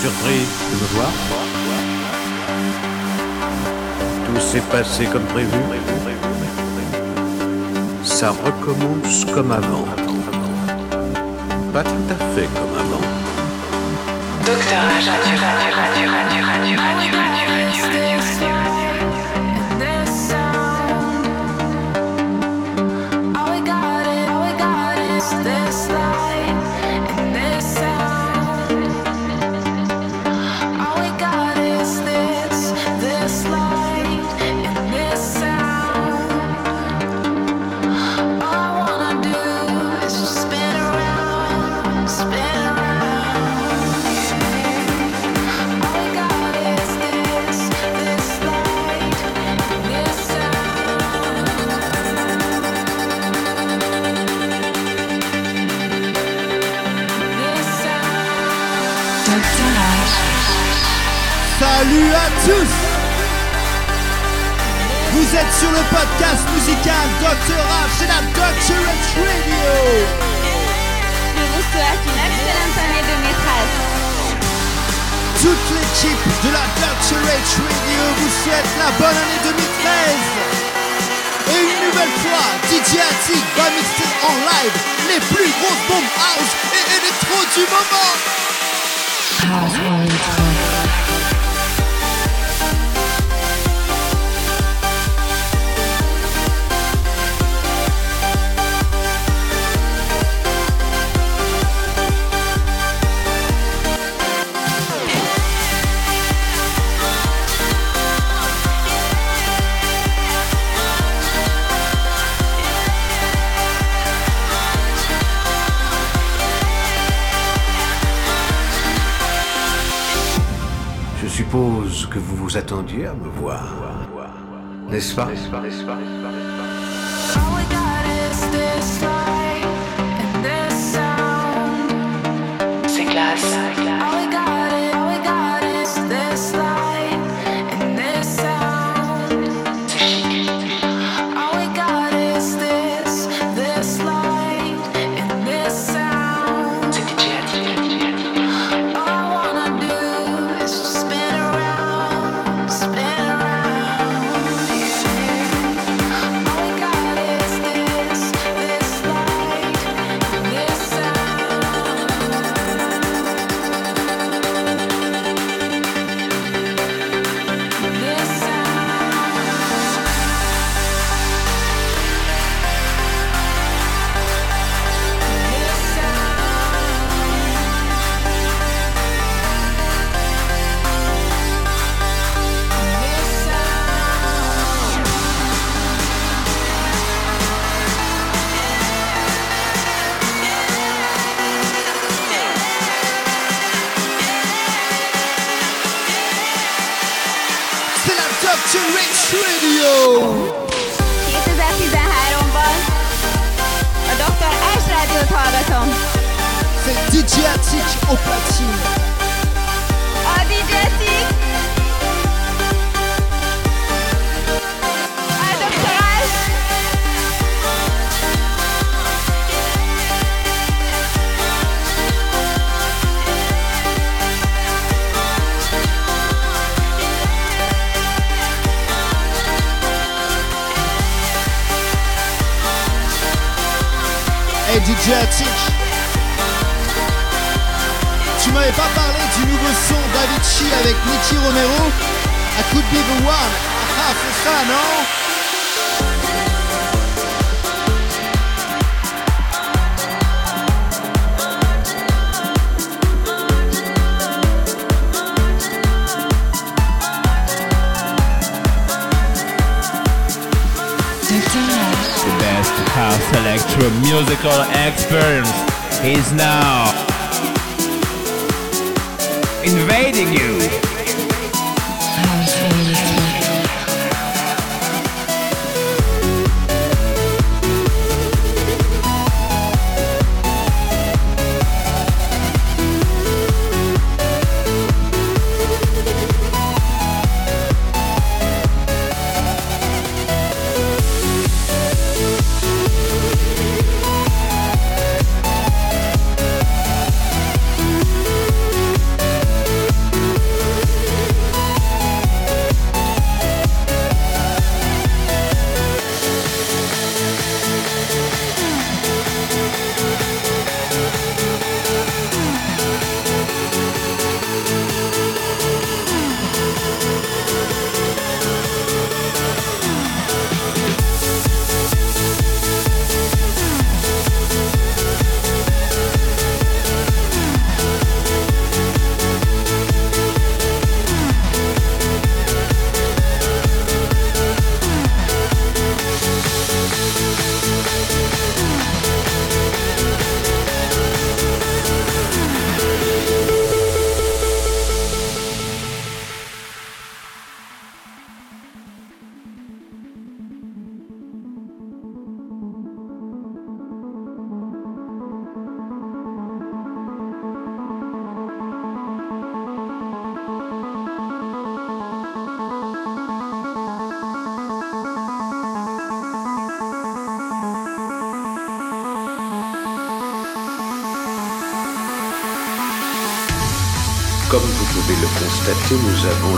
surpris de me voir Tout s'est passé comme prévu Ça recommence comme avant. Pas tout à fait comme avant. Docteur sur le podcast musical Dr. H et la Doctorate Radio Je vous souhaite une excellente année de maîtresse. Toute l'équipe de la Doctorate Radio vous souhaite la bonne année 2013 Et une nouvelle fois, DJ Attic va mixer en live les plus grosses bombes house et électro du moment que vous vous attendiez à me voir. N'est-ce pas? C'est musical experience is now invading you.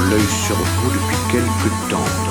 l'œil sur vous depuis quelque temps.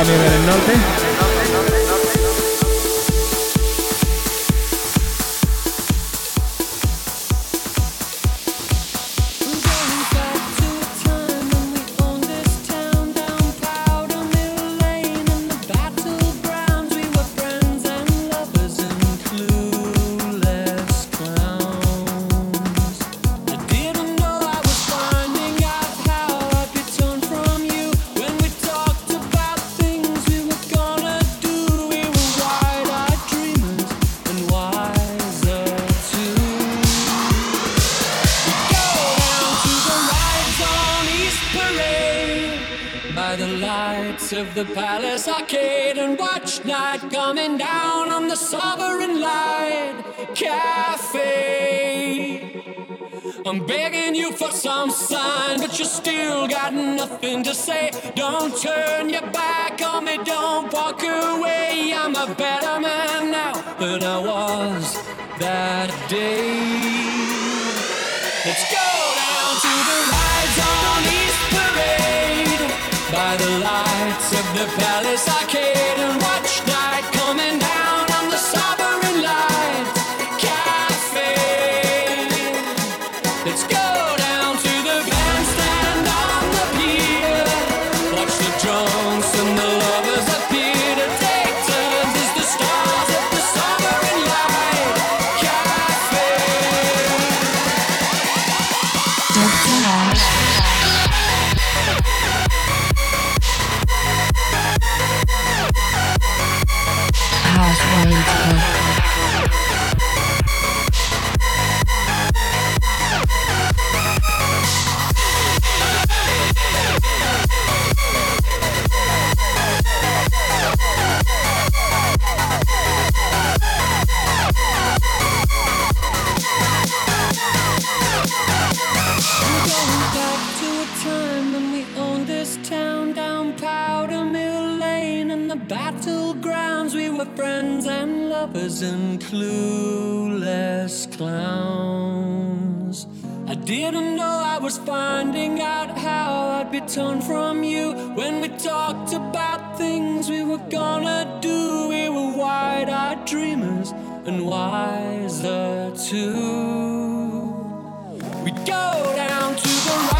también en el norte. cafe. I'm begging you for some sign, but you still got nothing to say. Don't turn your back on me, don't walk away. I'm a better man now than I was that day. Let's go down to the rides on East Parade by the lights of the palace. battlegrounds, we were friends and lovers and clueless clowns. I didn't know I was finding out how I'd be torn from you when we talked about things we were gonna do. We were wide eyed dreamers and wiser too. We go down to the right.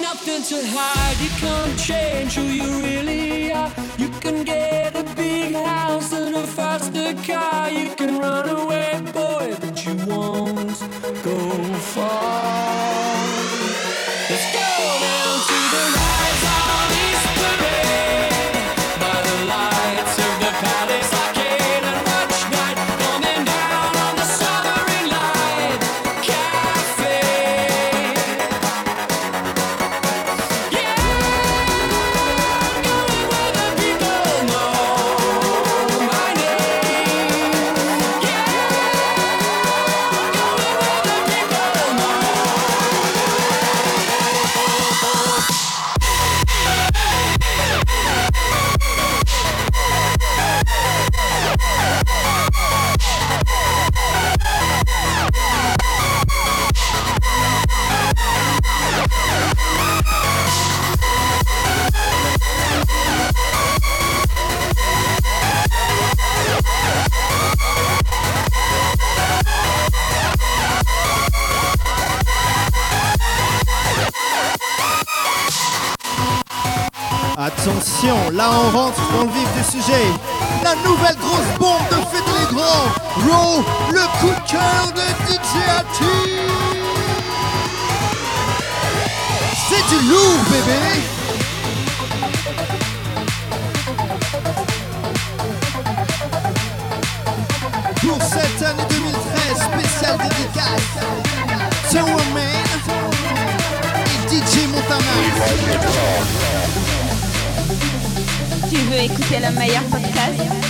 Nothing to hide. You can't change who you really are. You can get Raw, le coup de cœur de DJ. C'est du lourd, bébé. Pour cette année 2013, spéciale dédicace. Towerman et DJ Montana. Tu veux écouter le meilleur podcast?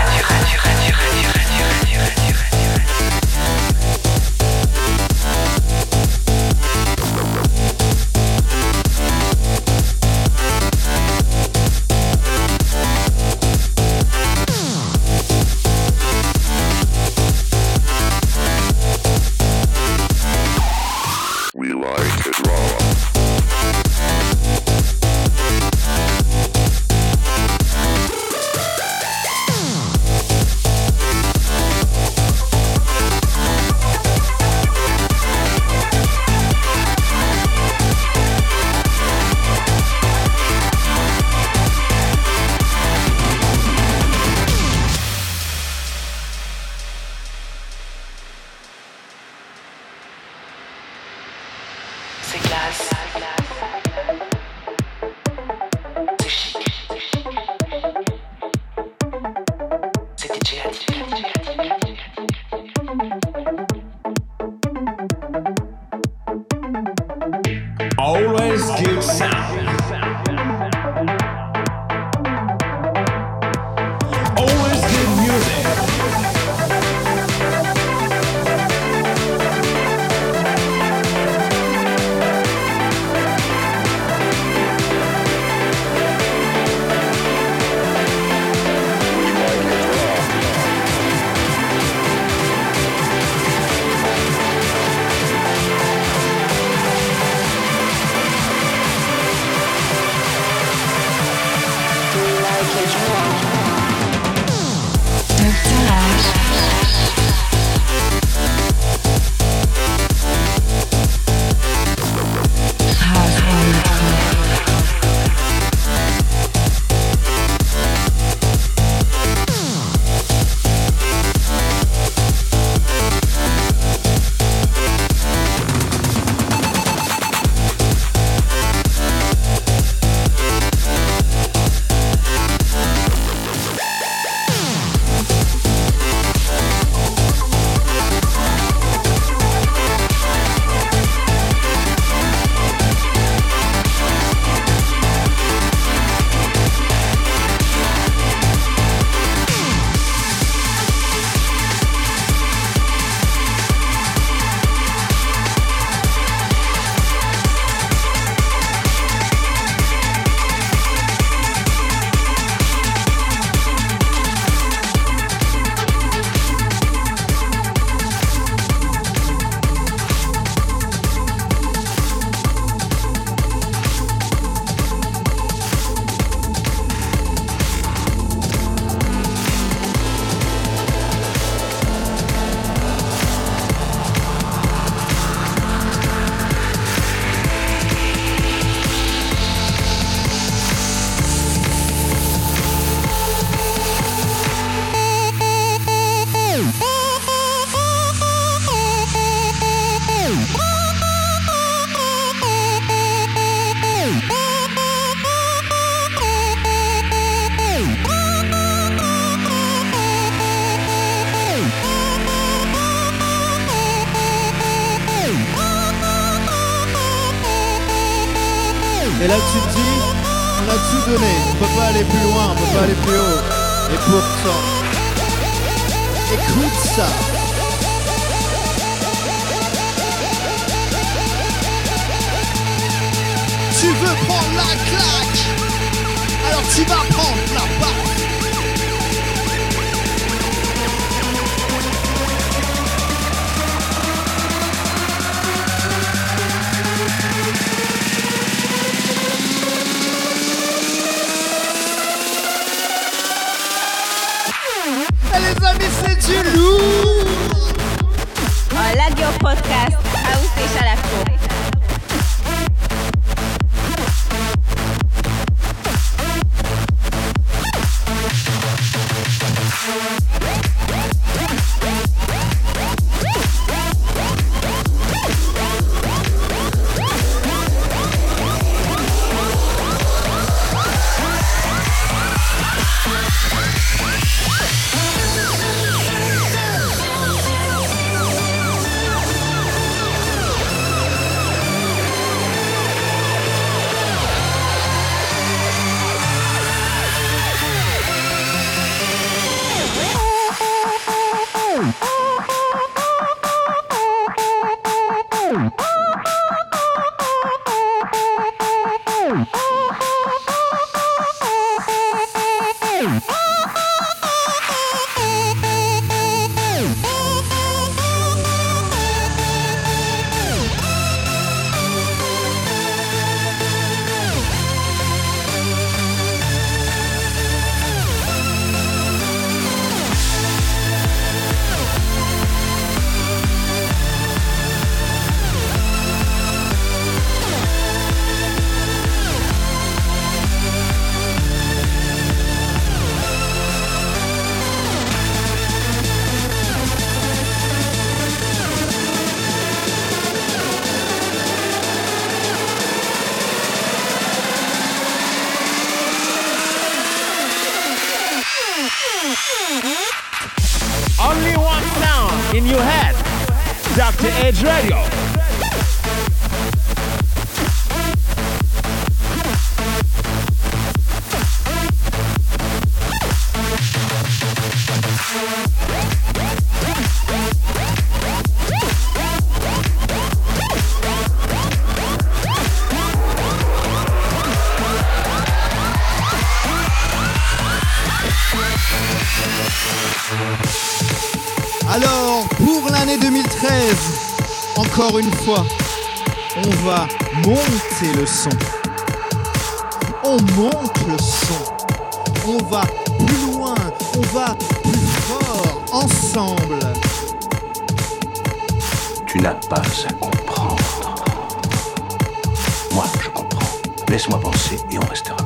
aller plus haut. Et pourtant, écoute ça. Tu veux prendre la claque? Alors tu vas prendre la barre Podcast, House et Chalafo. Only one sound in your head. Dr. Edge Radio. Alors, encore une fois, on va monter le son. On monte le son. On va plus loin, on va plus fort, ensemble. Tu n'as pas à comprendre. Moi, je comprends. Laisse-moi penser et on restera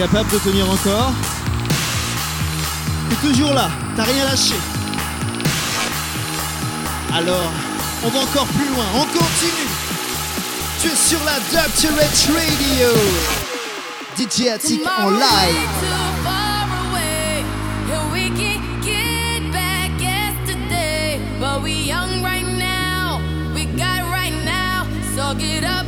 capable de tenir encore. T'es toujours là, t'as rien lâché. Alors, on va encore plus loin, on continue. Tu es sur la Doctorate Radio. DJ Attic en live. get up.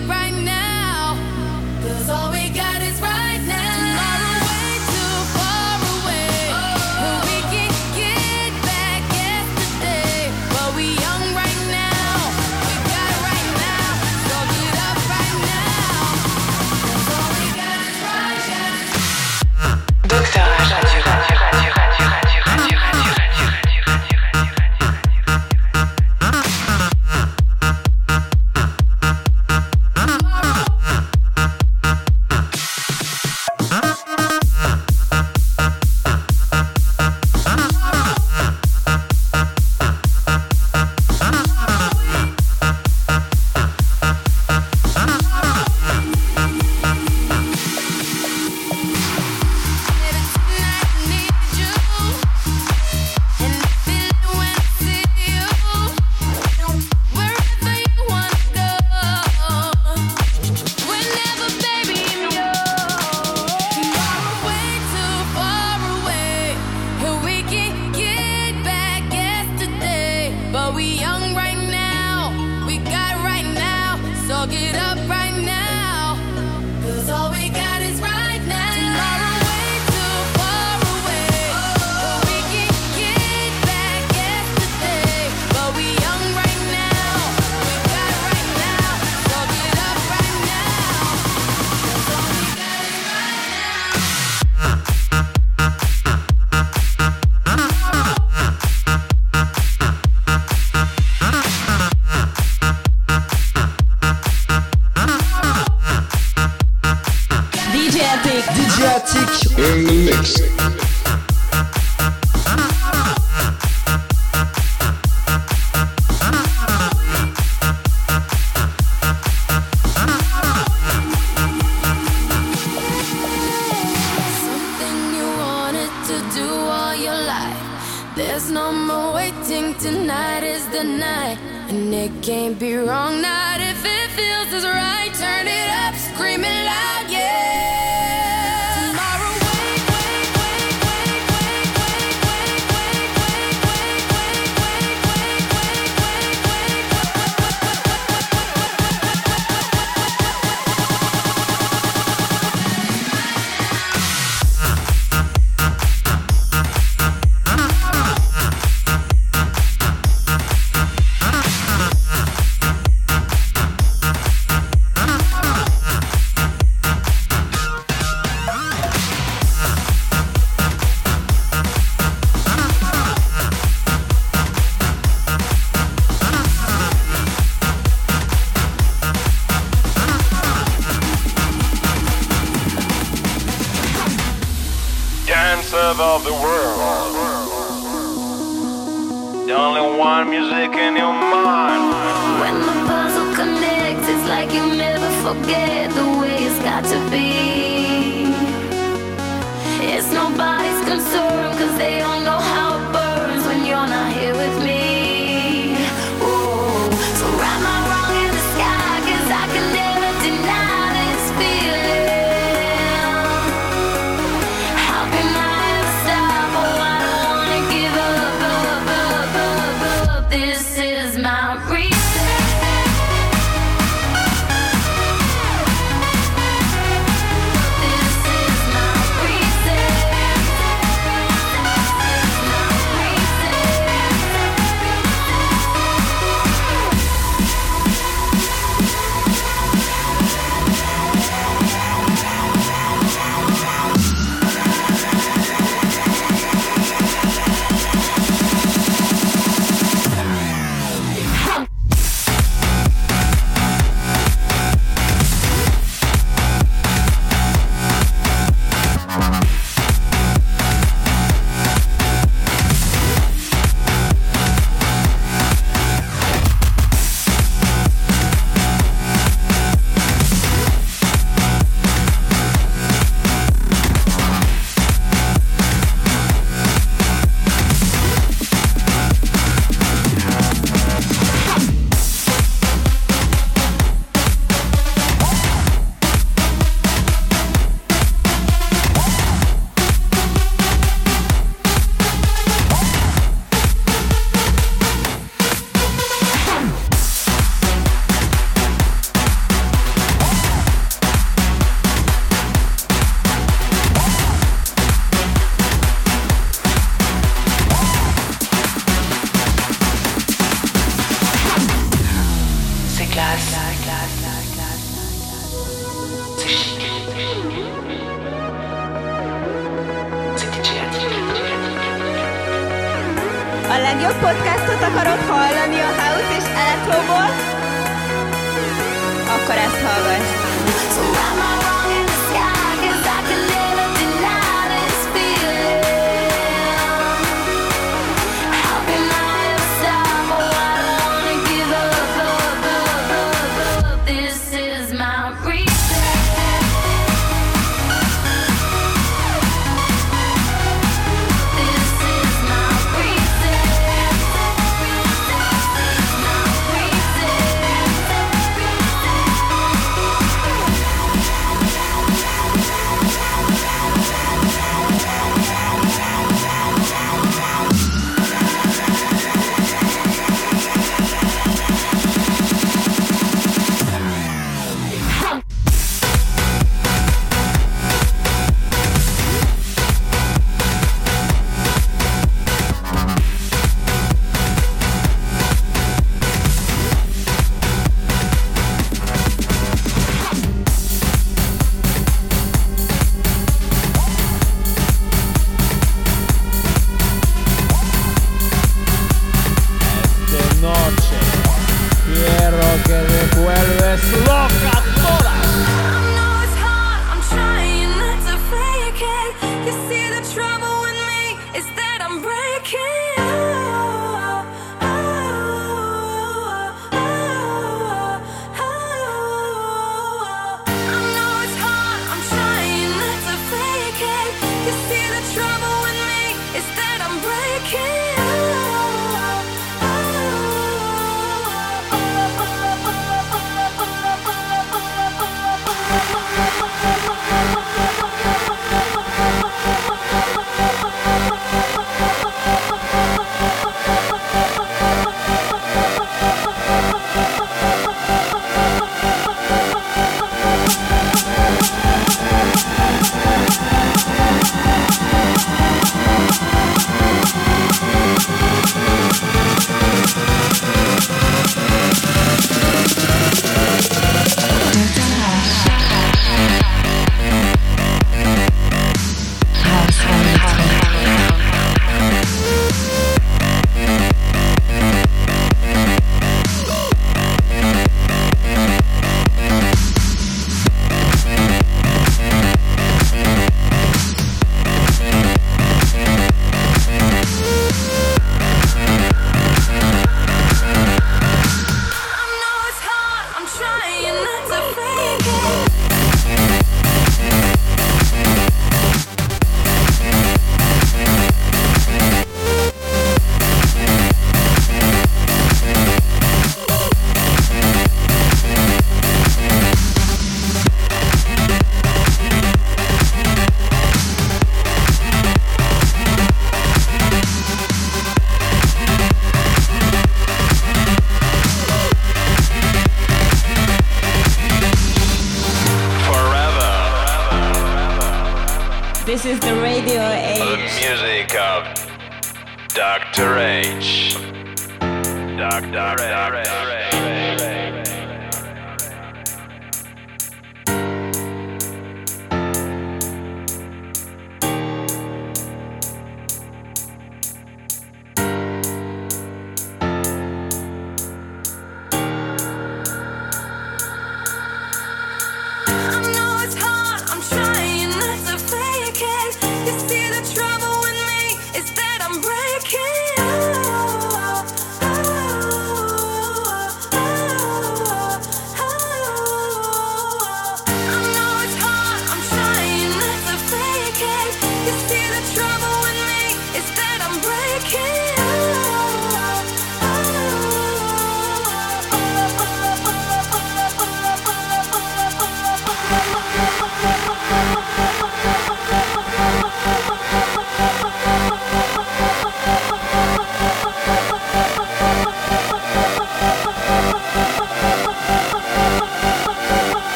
There's no more waiting, tonight is the night. And it can't be wrong, not if it feels as right. Turn it up, screaming loud. find music in your mind. When the puzzle connects, it's like you never forget the way it's got to be. It's nobody's concern, cause they only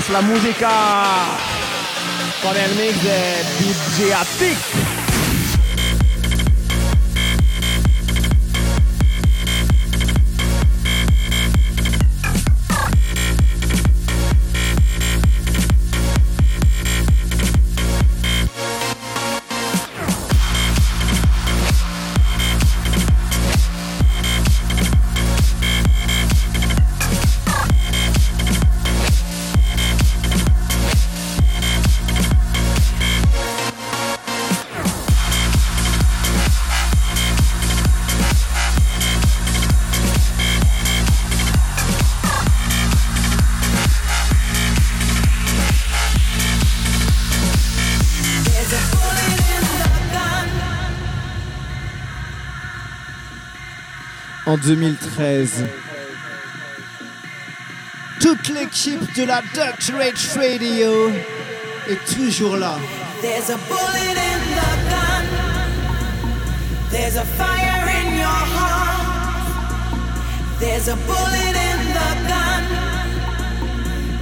Es la música con el mix de DJ Attic. En 2013. Toute l'équipe de la Dutch Rage Radio est toujours là. There's a bullet in the gun. There's a fire in your heart. There's a bullet in the gun.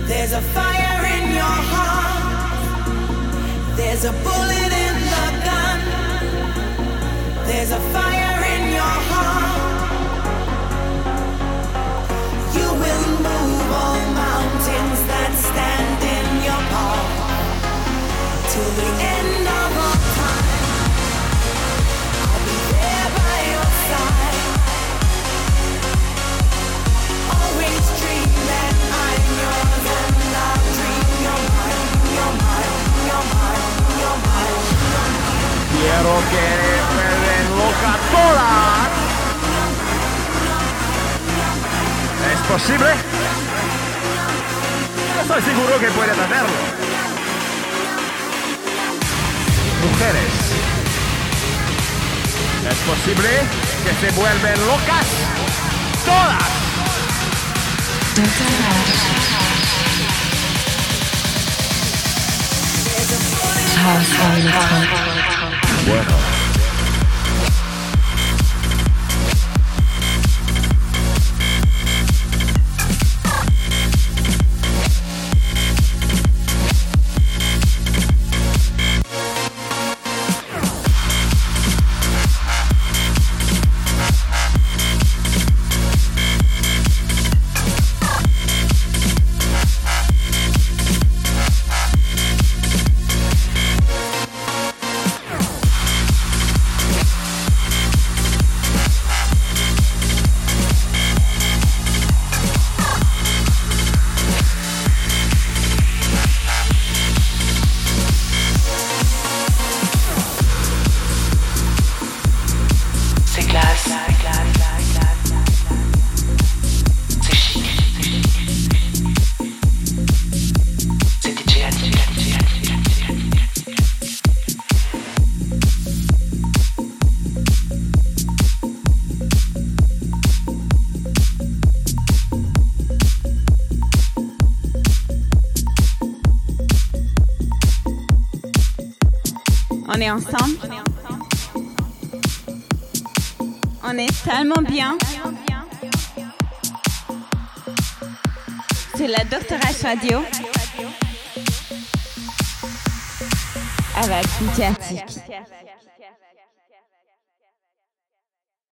There's a fire in your heart. There's a bullet in the gun. There's a fire Quiero que me den loca todas. ¿Es posible? Estoy seguro que pueden hacerlo. Mujeres. ¿Es posible que se vuelven locas? Todas. Bueno. Est ensemble. On est tellement bien. C'est la. H Radio. Avec Médiatique.